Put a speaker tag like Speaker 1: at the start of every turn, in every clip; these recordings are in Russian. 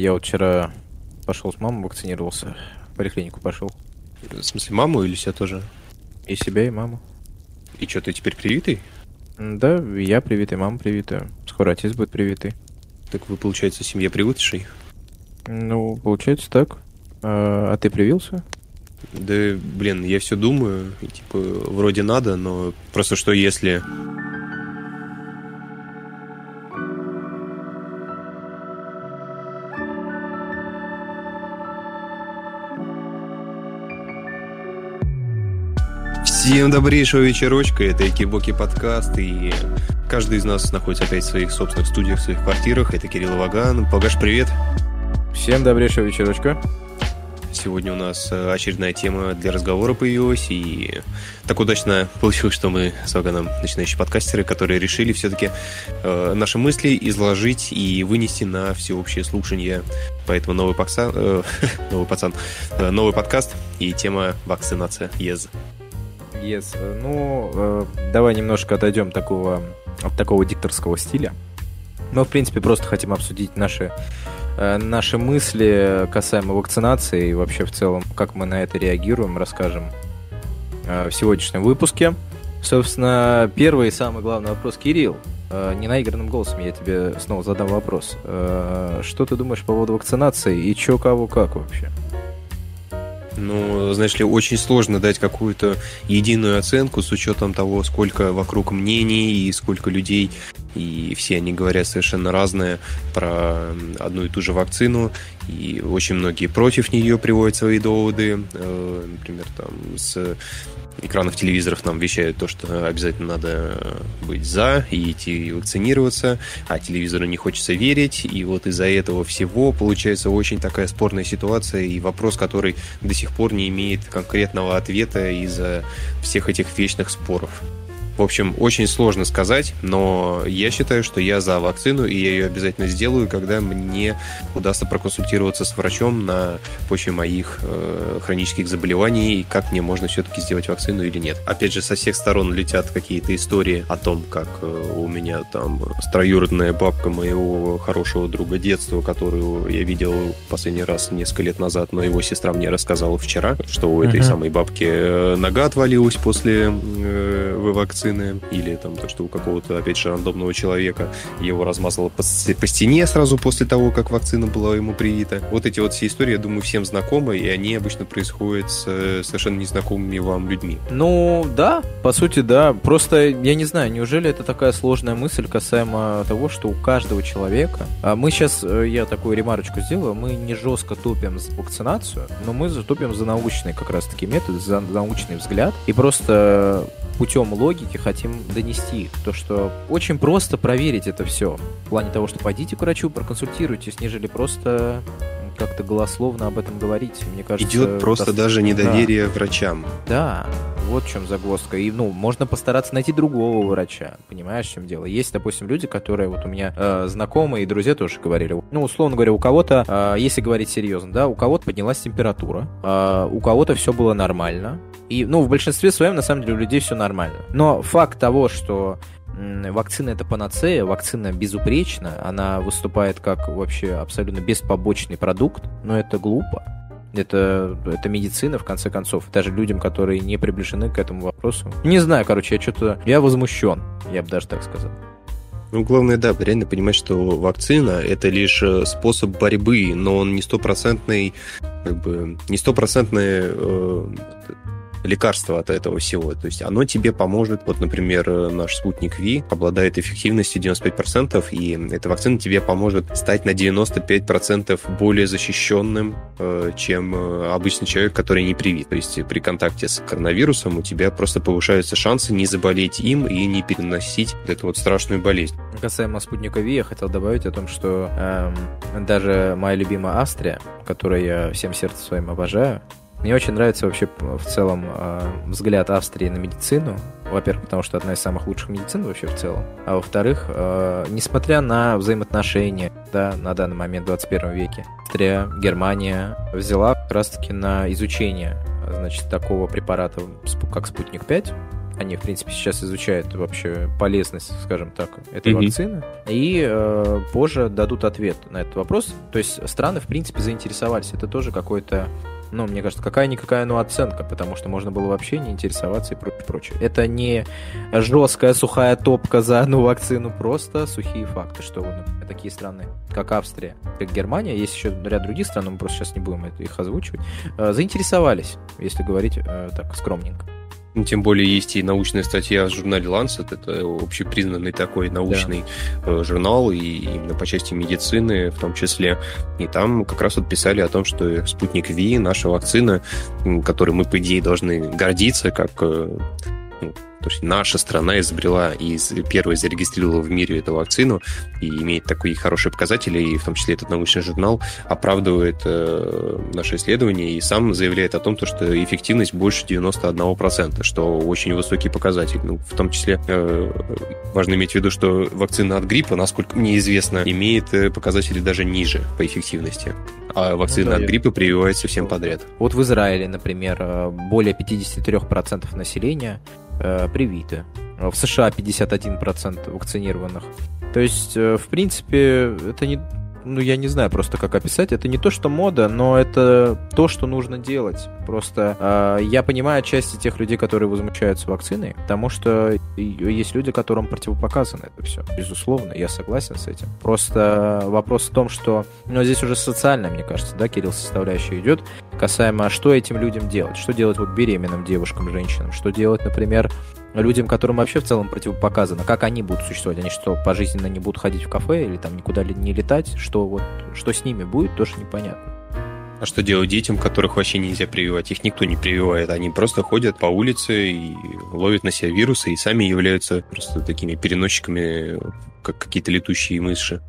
Speaker 1: Я вот вчера пошел с мамой вакцинировался. В поликлинику пошел.
Speaker 2: В смысле, маму или себя тоже?
Speaker 1: И себя, и маму.
Speaker 2: И что, ты теперь привитый?
Speaker 1: Да, я привитый, мама привитая. Скоро отец будет привитый.
Speaker 2: Так вы, получается, семья привытшей?
Speaker 1: Ну, получается так. А, а ты привился?
Speaker 2: Да, блин, я все думаю, и, типа, вроде надо, но просто что если... Всем добрейшего вечерочка, это Экибоки подкаст, и каждый из нас находится опять в своих собственных студиях, в своих квартирах. Это Кирилл Ваган. Погаш, привет.
Speaker 1: Всем добрейшего вечерочка.
Speaker 2: Сегодня у нас э, очередная тема для разговора появилась, и так удачно получилось, что мы с Ваганом начинающие подкастеры, которые решили все-таки э, наши мысли изложить и вынести на всеобщее слушание. Поэтому новый, пакса, э, новый пацан, э, новый подкаст и тема вакцинация. Yes.
Speaker 1: Yes. Ну, э, давай немножко отойдем такого, от такого дикторского стиля. Мы, в принципе, просто хотим обсудить наши, э, наши мысли касаемо вакцинации и вообще в целом, как мы на это реагируем, расскажем э, в сегодняшнем выпуске. Собственно, первый и самый главный вопрос, Кирилл. Э, ненаигранным голосом я тебе снова задам вопрос. Э, что ты думаешь по поводу вакцинации и чё, кого, как вообще?
Speaker 2: Ну, знаешь ли, очень сложно дать какую-то единую оценку с учетом того, сколько вокруг мнений и сколько людей, и все они говорят совершенно разное про одну и ту же вакцину, и очень многие против нее приводят свои доводы, э, например, там с экранов телевизоров нам вещают то, что обязательно надо быть за и идти вакцинироваться, а телевизору не хочется верить, и вот из-за этого всего получается очень такая спорная ситуация и вопрос, который до сих пор не имеет конкретного ответа из-за всех этих вечных споров. В общем, очень сложно сказать, но я считаю, что я за вакцину, и я ее обязательно сделаю, когда мне удастся проконсультироваться с врачом на почве моих э, хронических заболеваний, и как мне можно все-таки сделать вакцину или нет. Опять же, со всех сторон летят какие-то истории о том, как э, у меня там строюродная бабка моего хорошего друга детства, которую я видел последний раз несколько лет назад, но его сестра мне рассказала вчера, что у этой uh-huh. самой бабки э, нога отвалилась после э, вакцины машины, или там то, что у какого-то, опять же, рандомного человека его размазало по, по стене сразу после того, как вакцина была ему привита. Вот эти вот все истории, я думаю, всем знакомы, и они обычно происходят с совершенно незнакомыми вам людьми.
Speaker 1: Ну, да, по сути, да. Просто, я не знаю, неужели это такая сложная мысль касаемо того, что у каждого человека... А мы сейчас, э, я такую ремарочку сделаю, мы не жестко топим за вакцинацию, но мы затопим за научный как раз-таки метод, за научный взгляд. И просто путем логики хотим донести. То, что очень просто проверить это все. В плане того, что пойдите к врачу, проконсультируйтесь, нежели просто как-то голословно об этом говорить. Мне кажется,
Speaker 2: Идет просто даст... даже недоверие да. врачам.
Speaker 1: Да, вот в чем загвоздка. И, ну, можно постараться найти другого врача. Понимаешь, в чем дело? Есть, допустим, люди, которые вот у меня э, знакомые и друзья тоже говорили. Ну, условно говоря, у кого-то, э, если говорить серьезно, да, у кого-то поднялась температура, э, у кого-то все было нормально, и, ну, в большинстве своем, на самом деле, у людей все нормально. Но факт того, что вакцина это панацея, вакцина безупречна, она выступает как вообще абсолютно беспобочный продукт, но это глупо. Это, это медицина, в конце концов. Даже людям, которые не приближены к этому вопросу. Не знаю, короче, я что-то... Я возмущен, я бы даже так сказал.
Speaker 2: Ну, главное, да, реально понимать, что вакцина – это лишь э, способ борьбы, но он не стопроцентный, как бы, не стопроцентный э, лекарство от этого всего. То есть оно тебе поможет. Вот, например, наш спутник Ви обладает эффективностью 95%, и эта вакцина тебе поможет стать на 95% более защищенным, э, чем э, обычный человек, который не привит. То есть при контакте с коронавирусом у тебя просто повышаются шансы не заболеть им и не переносить эту вот страшную болезнь.
Speaker 1: Касаемо спутника Ви, я хотел добавить о том, что эм, даже моя любимая Австрия, которую я всем сердцем своим обожаю, мне очень нравится вообще в целом э, взгляд Австрии на медицину. Во-первых, потому что одна из самых лучших медицин вообще в целом. А во-вторых, э, несмотря на взаимоотношения да, на данный момент в 21 веке, Австрия, Германия взяла как раз-таки на изучение значит, такого препарата, как «Спутник-5», Они, в принципе, сейчас изучают вообще полезность, скажем так, этой mm-hmm. вакцины. И э, позже дадут ответ на этот вопрос. То есть страны, в принципе, заинтересовались. Это тоже какой-то ну, мне кажется, какая-никакая, ну, оценка, потому что можно было вообще не интересоваться и прочее, прочее. Это не жесткая сухая топка за одну вакцину, просто сухие факты, что например, такие страны, как Австрия, как Германия, есть еще ряд других стран, но мы просто сейчас не будем их озвучивать, э, заинтересовались, если говорить э, так скромненько.
Speaker 2: Ну, тем более есть и научная статья в журнале Lancet, это общепризнанный такой научный да. Э, журнал, и именно по части медицины в том числе. И там как раз вот писали о том, что спутник Ви, наша вакцина, которой мы, по идее, должны гордиться, как э, ну, то есть наша страна изобрела и первой зарегистрировала в мире эту вакцину и имеет такие хорошие показатели, и в том числе этот научный журнал оправдывает э, наше исследование и сам заявляет о том, то, что эффективность больше 91%, что очень высокий показатель. Ну, в том числе э, важно иметь в виду, что вакцина от гриппа, насколько мне известно, имеет э, показатели даже ниже по эффективности а вакцина ну, да, от гриппа прививается всем подряд.
Speaker 1: Вот в Израиле, например, э, более 53% населения э, привиты. В США 51% вакцинированных. То есть, э, в принципе, это не ну, я не знаю просто, как описать. Это не то, что мода, но это то, что нужно делать. Просто э, я понимаю отчасти тех людей, которые возмущаются вакциной, потому что есть люди, которым противопоказано это все. Безусловно, я согласен с этим. Просто вопрос в том, что... Ну, здесь уже социальная, мне кажется, да, Кирилл, составляющая идет, касаемо, а что этим людям делать? Что делать вот беременным девушкам, женщинам? Что делать, например, людям, которым вообще в целом противопоказано, как они будут существовать? Они что, пожизненно не будут ходить в кафе или там никуда не летать? Что вот, что с ними будет, тоже непонятно.
Speaker 2: А что делать детям, которых вообще нельзя прививать? Их никто не прививает. Они просто ходят по улице и ловят на себя вирусы и сами являются просто такими переносчиками, как какие-то летущие мыши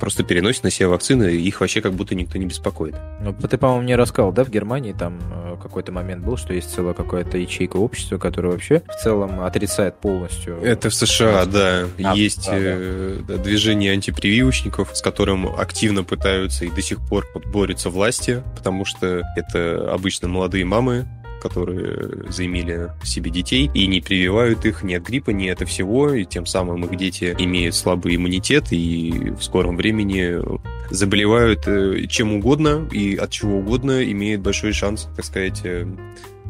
Speaker 2: просто переносят на себя вакцины, и их вообще как будто никто не беспокоит.
Speaker 1: Ну, ты, по-моему, мне рассказал, да, в Германии там э, какой-то момент был, что есть целая какая-то ячейка общества, которая вообще в целом отрицает полностью...
Speaker 2: Это в США, да. А, есть э, да. движение антипрививочников, с которым активно пытаются и до сих пор борются власти, потому что это обычно молодые мамы, которые заимели себе детей и не прививают их ни от гриппа, ни от всего, и тем самым их дети имеют слабый иммунитет и в скором времени заболевают э, чем угодно и от чего угодно имеют большой шанс, так сказать, э,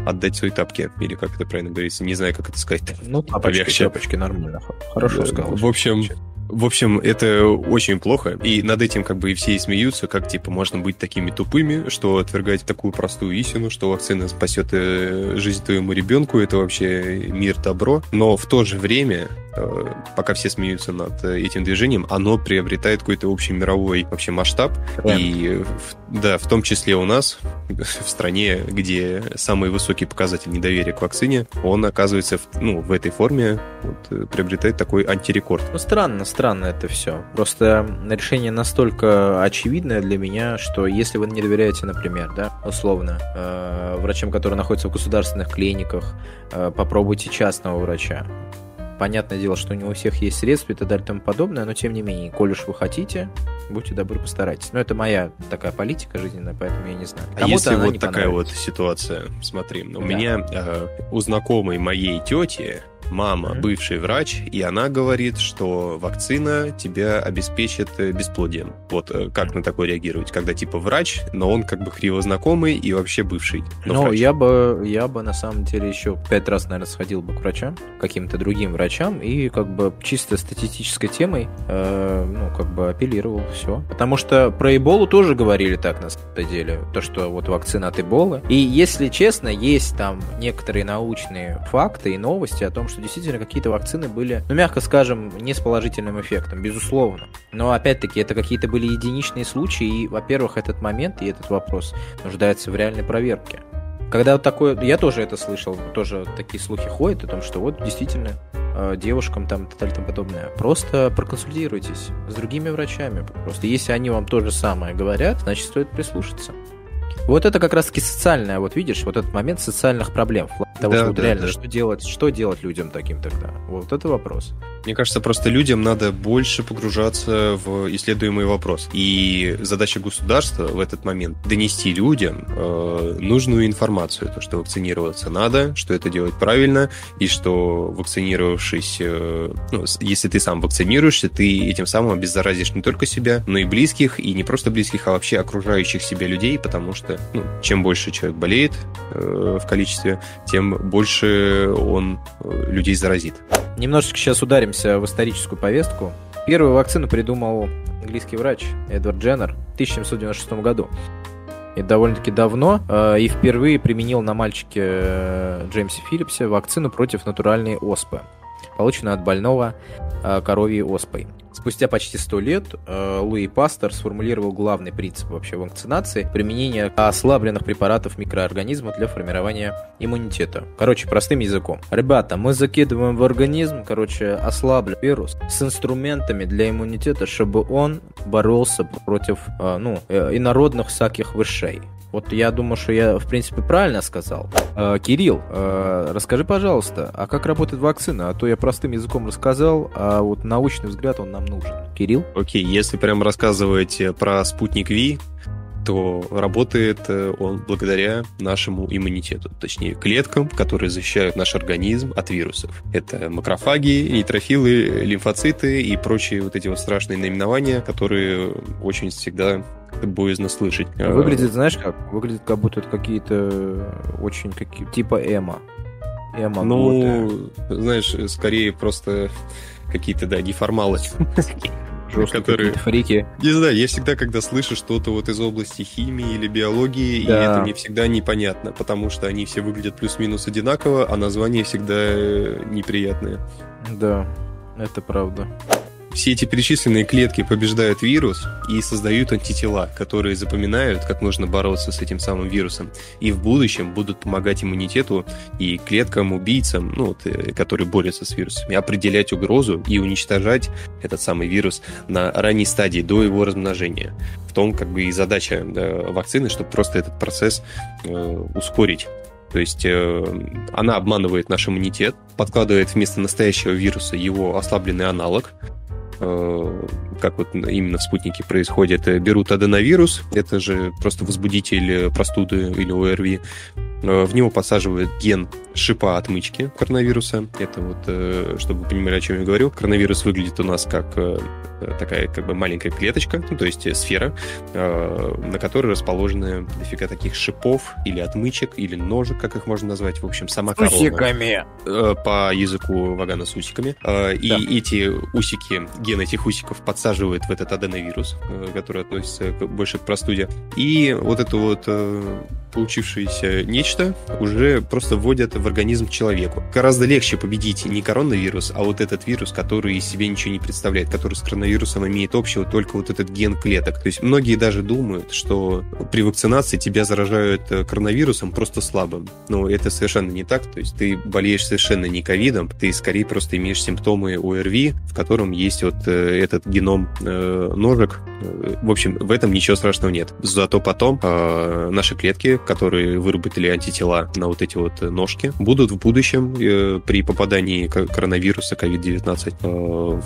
Speaker 2: отдать свои тапки, или как это правильно говорится, не знаю, как это сказать.
Speaker 1: Ну, тапочки, тапочки нормально, хорошо сказал.
Speaker 2: В общем, в общем, это очень плохо, и над этим как бы и все и смеются, как, типа, можно быть такими тупыми, что отвергать такую простую истину, что вакцина спасет э, жизнь твоему ребенку, это вообще мир добро, но в то же время Э, пока все смеются над э, этим движением, оно приобретает какой-то общий мировой вообще масштаб. Тренд. И да, в том числе у нас, в стране, где самый высокий показатель недоверия к вакцине, он оказывается в, ну, в этой форме вот, приобретает такой антирекорд.
Speaker 1: Ну, странно, странно это все. Просто решение настолько очевидное для меня, что если вы не доверяете, например, да, условно, э, врачам, которые находятся в государственных клиниках, э, попробуйте частного врача понятное дело, что не у всех есть средства и так далее и тому подобное, но тем не менее, коль уж вы хотите, будьте добры, постарайтесь. Но это моя такая политика жизненная, поэтому я не знаю.
Speaker 2: А если вот такая вот ситуация, смотри, у да. меня э, у знакомой моей тети мама mm-hmm. бывший врач, и она говорит, что вакцина тебя обеспечит э, бесплодием. Вот э, как на такое реагировать, когда типа врач, но он как бы криво знакомый и вообще бывший.
Speaker 1: Ну, я бы, я бы на самом деле еще пять раз, наверное, сходил бы к врачам, каким-то другим врачам, и как бы чисто статистической темой, э, ну, как бы апеллировал, все. Потому что про Эболу тоже говорили так, на самом деле, то, что вот вакцина от Эболы. И если честно, есть там некоторые научные факты и новости о том, что действительно какие-то вакцины были, ну, мягко скажем, не с положительным эффектом, безусловно. Но, опять-таки, это какие-то были единичные случаи, и, во-первых, этот момент и этот вопрос нуждается в реальной проверке. Когда вот такое, я тоже это слышал, тоже такие слухи ходят о том, что вот действительно э, девушкам там и тому подобное. Просто проконсультируйтесь с другими врачами. Просто если они вам то же самое говорят, значит стоит прислушаться. Вот это как раз-таки социальное, вот видишь, вот этот момент социальных проблем. Того, да, что вот да, реально, да. что делать, что делать людям таким тогда? Вот это вопрос.
Speaker 2: Мне кажется, просто людям надо больше погружаться в исследуемый вопрос. И задача государства в этот момент донести людям э, нужную информацию, то, что вакцинироваться надо, что это делать правильно, и что вакцинировавшись, э, ну, если ты сам вакцинируешься, ты этим самым обеззаразишь не только себя, но и близких, и не просто близких, а вообще окружающих себя людей, потому что ну, чем больше человек болеет э, в количестве, тем больше он э, людей заразит.
Speaker 1: Немножечко сейчас ударимся в историческую повестку. Первую вакцину придумал английский врач Эдвард Дженнер в 1796 году. И довольно-таки давно, э, и впервые применил на мальчике э, Джеймсе Филлипсе вакцину против натуральной оспы, полученную от больного э, коровьей оспой. Спустя почти сто лет э, Луи Пастер сформулировал главный принцип вообще вакцинации – применение ослабленных препаратов микроорганизма для формирования иммунитета. Короче, простым языком. Ребята, мы закидываем в организм, короче, ослабленный вирус с инструментами для иммунитета, чтобы он боролся против, э, ну, э, инородных всяких вышей. Вот я думаю, что я, в принципе, правильно сказал. Э, Кирилл, э, расскажи, пожалуйста, а как работает вакцина? А то я простым языком рассказал, а вот научный взгляд он нам нужен. Кирилл?
Speaker 2: Окей, если прям рассказывать про спутник Ви, то работает э, он благодаря нашему иммунитету, точнее клеткам, которые защищают наш организм от вирусов. Это макрофаги, нейтрофилы, лимфоциты и прочие вот эти вот страшные наименования, которые очень всегда боязно слышать.
Speaker 1: Выглядит, знаешь как? Выглядит как будто это какие-то очень какие типа эмо.
Speaker 2: Эмо. Ну, знаешь, скорее просто какие-то, да, неформалы.
Speaker 1: Жесткие которые... фрики.
Speaker 2: Не знаю, я всегда, когда слышу что-то вот из области химии или биологии, да. и это мне всегда непонятно, потому что они все выглядят плюс-минус одинаково, а названия всегда э, неприятные.
Speaker 1: Да, это правда.
Speaker 2: Все эти перечисленные клетки побеждают вирус и создают антитела, которые запоминают, как нужно бороться с этим самым вирусом. И в будущем будут помогать иммунитету и клеткам, убийцам, ну, вот, э, которые борются с вирусами, определять угрозу и уничтожать этот самый вирус на ранней стадии, до его размножения. В том, как бы, и задача да, вакцины, чтобы просто этот процесс э, ускорить. То есть э, она обманывает наш иммунитет, подкладывает вместо настоящего вируса его ослабленный аналог, Э, как вот именно в спутнике происходит, э, берут аденовирус, это же просто возбудитель простуды или ОРВИ, э, в него подсаживают ген шипа отмычки коронавируса. Это вот, чтобы вы понимали, о чем я говорю. Коронавирус выглядит у нас как такая как бы маленькая клеточка, ну, то есть сфера, на которой расположены дофига таких шипов или отмычек, или ножек, как их можно назвать. В общем, сама
Speaker 1: корона. Усиками.
Speaker 2: По языку Вагана с усиками. И да. эти усики, ген этих усиков подсаживают в этот аденовирус, который относится больше к простуде. И вот это вот получившееся нечто уже просто вводят в организм человеку. Гораздо легче победить не коронавирус, а вот этот вирус, который из себя ничего не представляет, который с коронавирусом имеет общего только вот этот ген клеток. То есть многие даже думают, что при вакцинации тебя заражают э, коронавирусом просто слабым. Но это совершенно не так. То есть ты болеешь совершенно не ковидом, ты скорее просто имеешь симптомы ОРВИ, в котором есть вот э, этот геном э, ножек. В общем, в этом ничего страшного нет. Зато потом наши клетки которые выработали антитела на вот эти вот ножки, будут в будущем э, при попадании коронавируса COVID-19 э,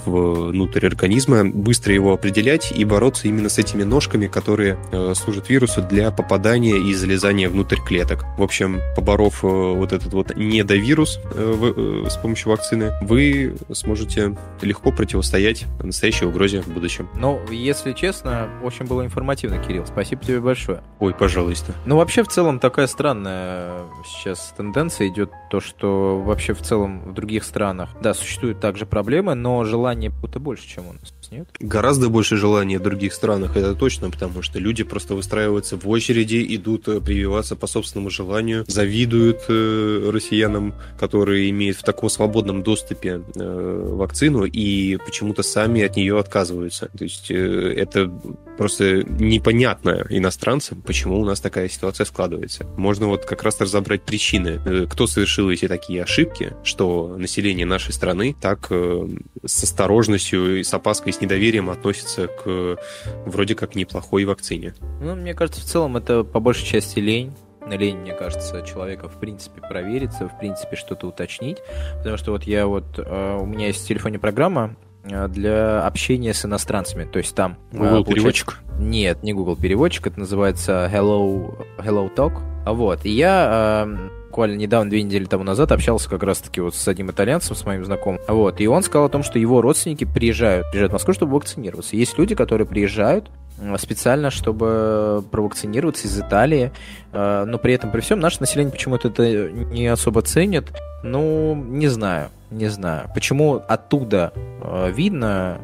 Speaker 2: внутрь организма быстро его определять и бороться именно с этими ножками, которые э, служат вирусу для попадания и залезания внутрь клеток. В общем, поборов вот этот вот недовирус с помощью вакцины, вы сможете легко противостоять настоящей угрозе в будущем.
Speaker 1: Ну, если честно, очень было информативно, Кирилл. Спасибо тебе большое.
Speaker 2: Ой, пожалуйста.
Speaker 1: Ну, вообще, в целом такая странная сейчас тенденция идет, то, что вообще в целом в других странах, да, существуют также проблемы, но желание будто больше, чем у нас, нет?
Speaker 2: Гораздо больше желания в других странах, это точно, потому что люди просто выстраиваются в очереди, идут э, прививаться по собственному желанию, завидуют э, россиянам, которые имеют в таком свободном доступе э, вакцину и почему-то сами от нее отказываются. То есть э, это просто непонятно иностранцам, почему у нас такая ситуация складывается. Можно вот как раз разобрать причины, э, кто совершил эти такие ошибки, что население нашей страны так э, с осторожностью и с опаской, с недоверием относится к вроде как неплохой вакцине.
Speaker 1: Ну, мне кажется, в целом это по большей части лень лень, мне кажется, человека в принципе провериться, в принципе что-то уточнить, потому что вот я вот, э, у меня есть в телефоне программа э, для общения с иностранцами, то есть там...
Speaker 2: Э, Google переводчик?
Speaker 1: Нет, не Google переводчик, это называется Hello, Hello Talk, а вот, и я буквально недавно, две недели тому назад, общался как раз-таки вот с одним итальянцем, с моим знакомым. Вот, и он сказал о том, что его родственники приезжают, приезжают в Москву, чтобы вакцинироваться. Есть люди, которые приезжают специально, чтобы провакцинироваться из Италии, э, но при этом, при всем, наше население почему-то это не особо ценит. Ну, не знаю, не знаю. Почему оттуда э, видно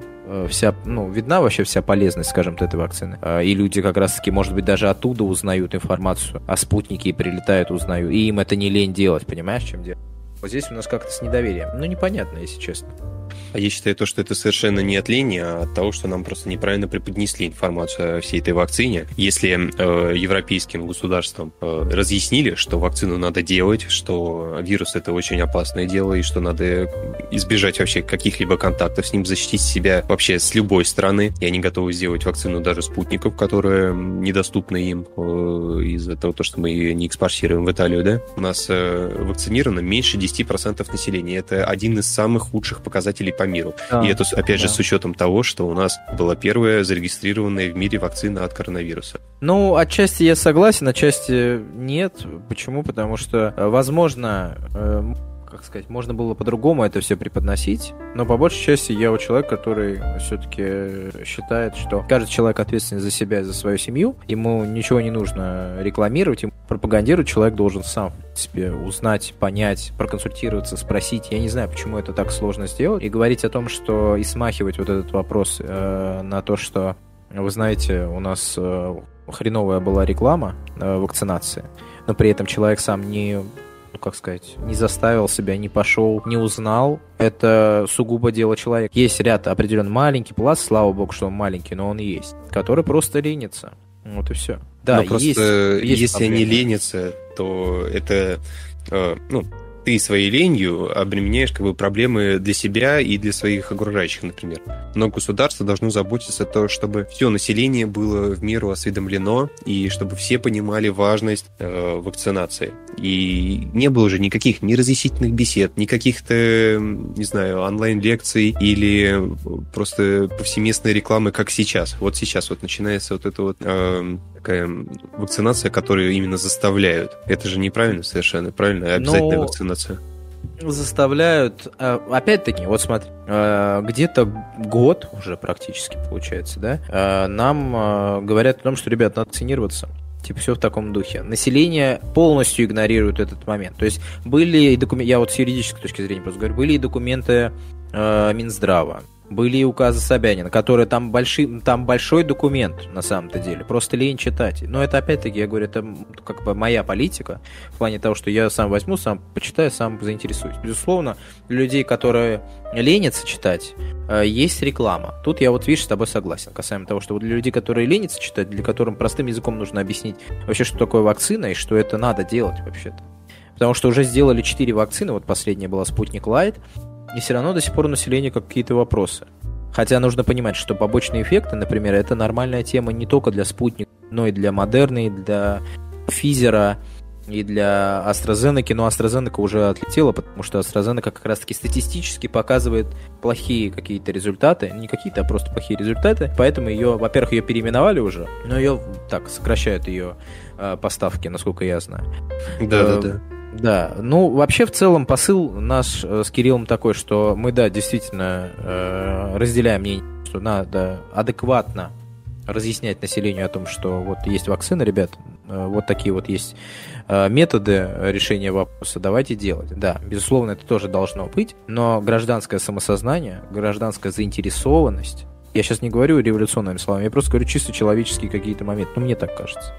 Speaker 1: вся, ну, видна вообще вся полезность, скажем, этой вакцины. Э, и люди как раз-таки, может быть, даже оттуда узнают информацию о спутнике и прилетают, узнают. И им это не лень делать, понимаешь, чем дело? Вот здесь у нас как-то с недоверием. Ну, непонятно, если честно.
Speaker 2: А я считаю то, что это совершенно не от лени, а от того, что нам просто неправильно преподнесли информацию о всей этой вакцине. Если э, европейским государствам э, разъяснили, что вакцину надо делать, что вирус это очень опасное дело, и что надо избежать вообще каких-либо контактов с ним, защитить себя вообще с любой стороны, и они готовы сделать вакцину даже спутников, которые недоступны им э, из-за того, что мы ее не экспортируем в Италию, да? У нас э, вакцинировано меньше 10% населения. Это один из самых худших показателей по миру. Да, и это, опять да. же, с учетом того, что у нас была первая зарегистрированная в мире вакцина от коронавируса.
Speaker 1: Ну, отчасти я согласен, отчасти нет. Почему? Потому что, э, возможно, э, как сказать, можно было по-другому это все преподносить, но по большей части я у человека, который все-таки считает, что каждый человек ответственен за себя и за свою семью, ему ничего не нужно рекламировать, ему пропагандировать человек должен сам себе узнать, понять, проконсультироваться, спросить. Я не знаю, почему это так сложно сделать. И говорить о том, что и смахивать вот этот вопрос э, на то, что, вы знаете, у нас э, хреновая была реклама э, вакцинации, но при этом человек сам не ну, как сказать, не заставил себя, не пошел, не узнал, это сугубо дело человека. Есть ряд определенно маленький пласт, слава богу, что он маленький, но он есть, который просто ленится. Вот и все.
Speaker 2: Да, но просто есть, есть если проблемы. они ленятся, то это э, ну, ты своей ленью обременяешь как бы проблемы для себя и для своих окружающих, например. Но государство должно заботиться о том, чтобы все население было в меру осведомлено и чтобы все понимали важность э, вакцинации. И не было уже никаких ни разъяснительных бесед, ни каких-то, не знаю, онлайн-лекций или просто повсеместной рекламы, как сейчас. Вот сейчас вот начинается вот это вот э, такая вакцинация, которую именно заставляют. Это же неправильно совершенно, правильно? Обязательная Но... вакцинация
Speaker 1: заставляют, э, опять-таки, вот смотри, э, где-то год уже практически получается, да, э, нам говорят о том, что, ребят, надо вакцинироваться. Типа все в таком духе. Население полностью игнорирует этот момент. То есть были и документы, я вот с юридической точки зрения просто говорю, были и документы Минздрава, были и указы Собянина, которые там, большой, там большой документ на самом-то деле, просто лень читать. Но это опять-таки, я говорю, это как бы моя политика, в плане того, что я сам возьму, сам почитаю, сам заинтересуюсь. Безусловно, людей, которые ленятся читать, э, есть реклама. Тут я вот, видишь, с тобой согласен, касаемо того, что вот для людей, которые ленятся читать, для которых простым языком нужно объяснить вообще, что такое вакцина и что это надо делать вообще-то. Потому что уже сделали 4 вакцины, вот последняя была Спутник Лайт, и все равно до сих пор у населения какие-то вопросы. Хотя нужно понимать, что побочные эффекты, например, это нормальная тема не только для спутника, но и для Модерны, и для Физера, и для AstraZeneca, но AstraZeneca уже отлетела, потому что AstraZeneca как раз-таки статистически показывает плохие какие-то результаты, не какие-то, а просто плохие результаты, поэтому ее, во-первых, ее переименовали уже, но ее так сокращают ее э, поставки, насколько я знаю.
Speaker 2: Да, да, да.
Speaker 1: Да, ну вообще в целом посыл наш э, с Кириллом такой, что мы, да, действительно э, разделяем мнение, что надо адекватно разъяснять населению о том, что вот есть вакцина, ребят, э, вот такие вот есть э, методы решения вопроса, давайте делать. Да, безусловно, это тоже должно быть, но гражданское самосознание, гражданская заинтересованность, я сейчас не говорю революционными словами, я просто говорю чисто человеческие какие-то моменты, ну мне так кажется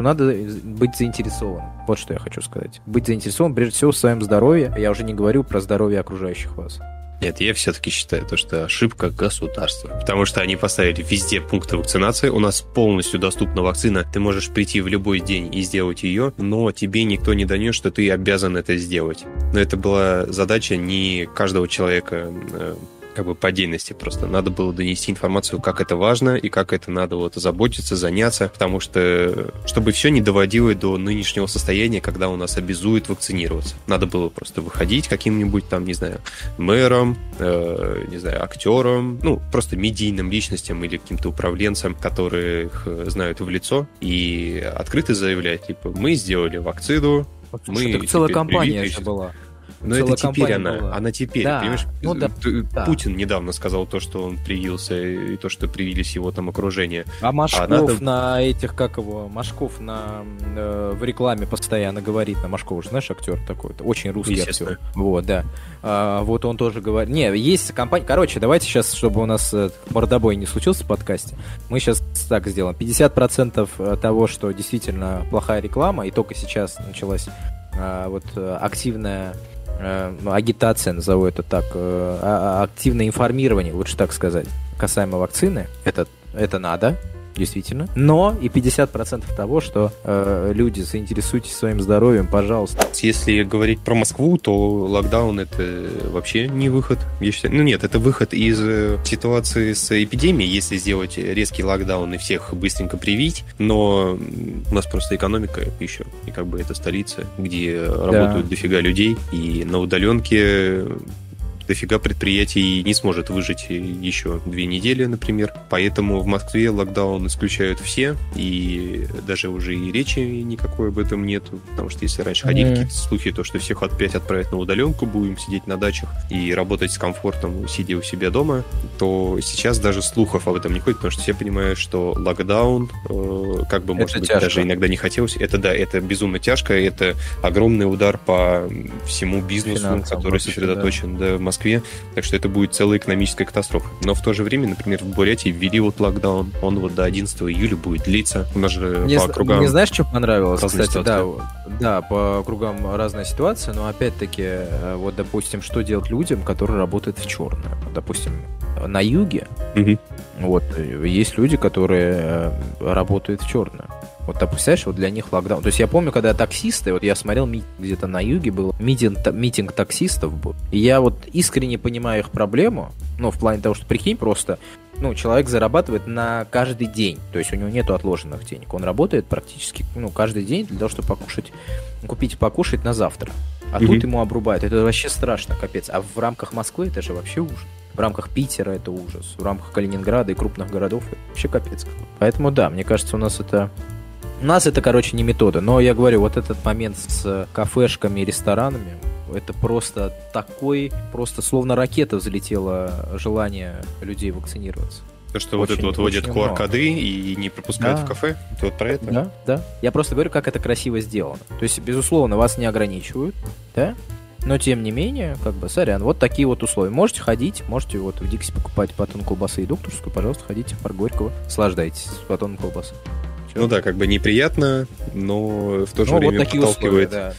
Speaker 1: что надо быть заинтересованным. Вот что я хочу сказать. Быть заинтересованным, прежде всего, в своем здоровье. Я уже не говорю про здоровье окружающих вас.
Speaker 2: Нет, я все-таки считаю то, что ошибка государства. Потому что они поставили везде пункты вакцинации. У нас полностью доступна вакцина. Ты можешь прийти в любой день и сделать ее, но тебе никто не донес, что ты обязан это сделать. Но это была задача не каждого человека э, как бы по отдельности просто. Надо было донести информацию, как это важно и как это надо вот заботиться, заняться, потому что чтобы все не доводило до нынешнего состояния, когда у нас обязуют вакцинироваться. Надо было просто выходить каким-нибудь там, не знаю, мэром, э, не знаю, актером, ну, просто медийным личностям или каким-то управленцам, которых знают в лицо, и открыто заявлять, типа, мы сделали вакцину,
Speaker 1: мы так целая компания же была.
Speaker 2: Но это теперь она, была. она теперь, да. понимаешь? Ну, да. Путин да. недавно сказал то, что он привился, и то, что привились его там окружение.
Speaker 1: А Машков а надо... на этих, как его, Машков на, э, в рекламе постоянно говорит, на Машков, знаешь, актер такой, очень русский актер. Вот, да. А, вот он тоже говорит. Не, есть компания. Короче, давайте сейчас, чтобы у нас э, мордобой не случился в подкасте, мы сейчас так сделаем. 50% э, того, что действительно плохая реклама, и только сейчас началась а, вот активная агитация, назову это так, э, а, а, активное информирование, лучше так сказать, касаемо вакцины, это, это надо, действительно. Но и 50% того, что э, люди, заинтересуйтесь своим здоровьем, пожалуйста.
Speaker 2: Если говорить про Москву, то локдаун это вообще не выход. Я считаю, ну нет, это выход из э, ситуации с эпидемией, если сделать резкий локдаун и всех быстренько привить. Но у нас просто экономика еще, и как бы это столица, где да. работают дофига людей, и на удаленке дофига предприятий не сможет выжить еще две недели, например. Поэтому в Москве локдаун исключают все, и даже уже и речи никакой об этом нет. Потому что если раньше mm-hmm. ходили какие-то слухи, то что всех опять отправят на удаленку, будем сидеть на дачах и работать с комфортом, сидя у себя дома, то сейчас даже слухов об этом не ходит, потому что все понимают, что локдаун, э, как бы, может это быть, тяжко. даже иногда не хотелось, это да, это безумно тяжко, это огромный удар по всему бизнесу, Финансам, который сосредоточен да. Да, в Москве Москве, так что это будет целая экономическая катастрофа. Но в то же время, например, в Бурятии ввели вот локдаун, он вот до 11 июля будет длиться. У нас же
Speaker 1: мне, по округам... Мне знаешь, что понравилось, кстати, да, да, по округам разная ситуация, но опять-таки, э, вот, допустим, что делать людям, которые работают в черное? Допустим, на юге, угу. вот, есть люди, которые э, работают в черное. Вот, ты представляешь, вот для них локдаун. То есть я помню, когда таксисты, вот я смотрел где-то на юге был митинг, митинг таксистов был. И я вот искренне понимаю их проблему, ну, в плане того, что прикинь, просто ну, человек зарабатывает на каждый день, то есть у него нету отложенных денег. Он работает практически, ну, каждый день для того, чтобы покушать, купить покушать на завтра. А mm-hmm. тут ему обрубают. Это вообще страшно, капец. А в рамках Москвы это же вообще ужас. В рамках Питера это ужас. В рамках Калининграда и крупных городов это вообще капец. Поэтому да, мне кажется, у нас это у нас это, короче, не метода. Но я говорю, вот этот момент с кафешками и ресторанами, это просто такой, просто словно ракета взлетело желание людей вакцинироваться.
Speaker 2: То, что очень, вот это вот вводят QR-коды и не пропускают да. в кафе, это вот про это?
Speaker 1: Да, да. Я просто говорю, как это красиво сделано. То есть, безусловно, вас не ограничивают, да? Но тем не менее, как бы, сорян, вот такие вот условия. Можете ходить, можете вот в Дикси покупать батон колбасы и докторскую, пожалуйста, ходите в парк Горького, наслаждайтесь батоном колбасы.
Speaker 2: Ну да, как бы неприятно, но в то же ну, время вот подталкивает. Условия, да.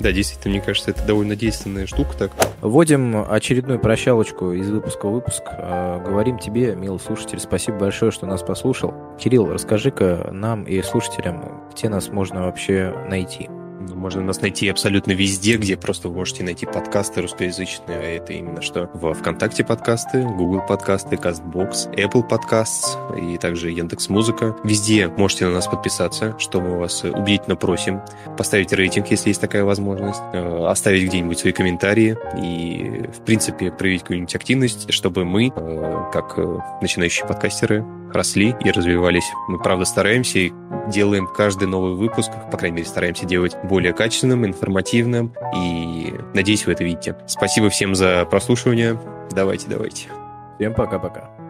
Speaker 2: да, действительно, мне кажется, это довольно действенная штука. Так.
Speaker 1: Вводим очередную прощалочку из выпуска в выпуск. А, говорим тебе, милый слушатель, спасибо большое, что нас послушал. Кирилл, расскажи-ка нам и слушателям, где нас можно вообще найти.
Speaker 2: Можно нас найти абсолютно везде, где просто вы можете найти подкасты русскоязычные, а это именно что в ВКонтакте подкасты, Google подкасты, CastBox, Apple Podcasts и также Яндекс Музыка. Везде можете на нас подписаться, что мы вас убедительно просим. Поставить рейтинг, если есть такая возможность, э, оставить где-нибудь свои комментарии и, в принципе, проявить какую-нибудь активность, чтобы мы, э, как э, начинающие подкастеры, росли и развивались. Мы, правда, стараемся и делаем каждый новый выпуск, по крайней мере, стараемся делать более качественным, информативным, и надеюсь, вы это видите. Спасибо всем за прослушивание. Давайте, давайте.
Speaker 1: Всем пока-пока.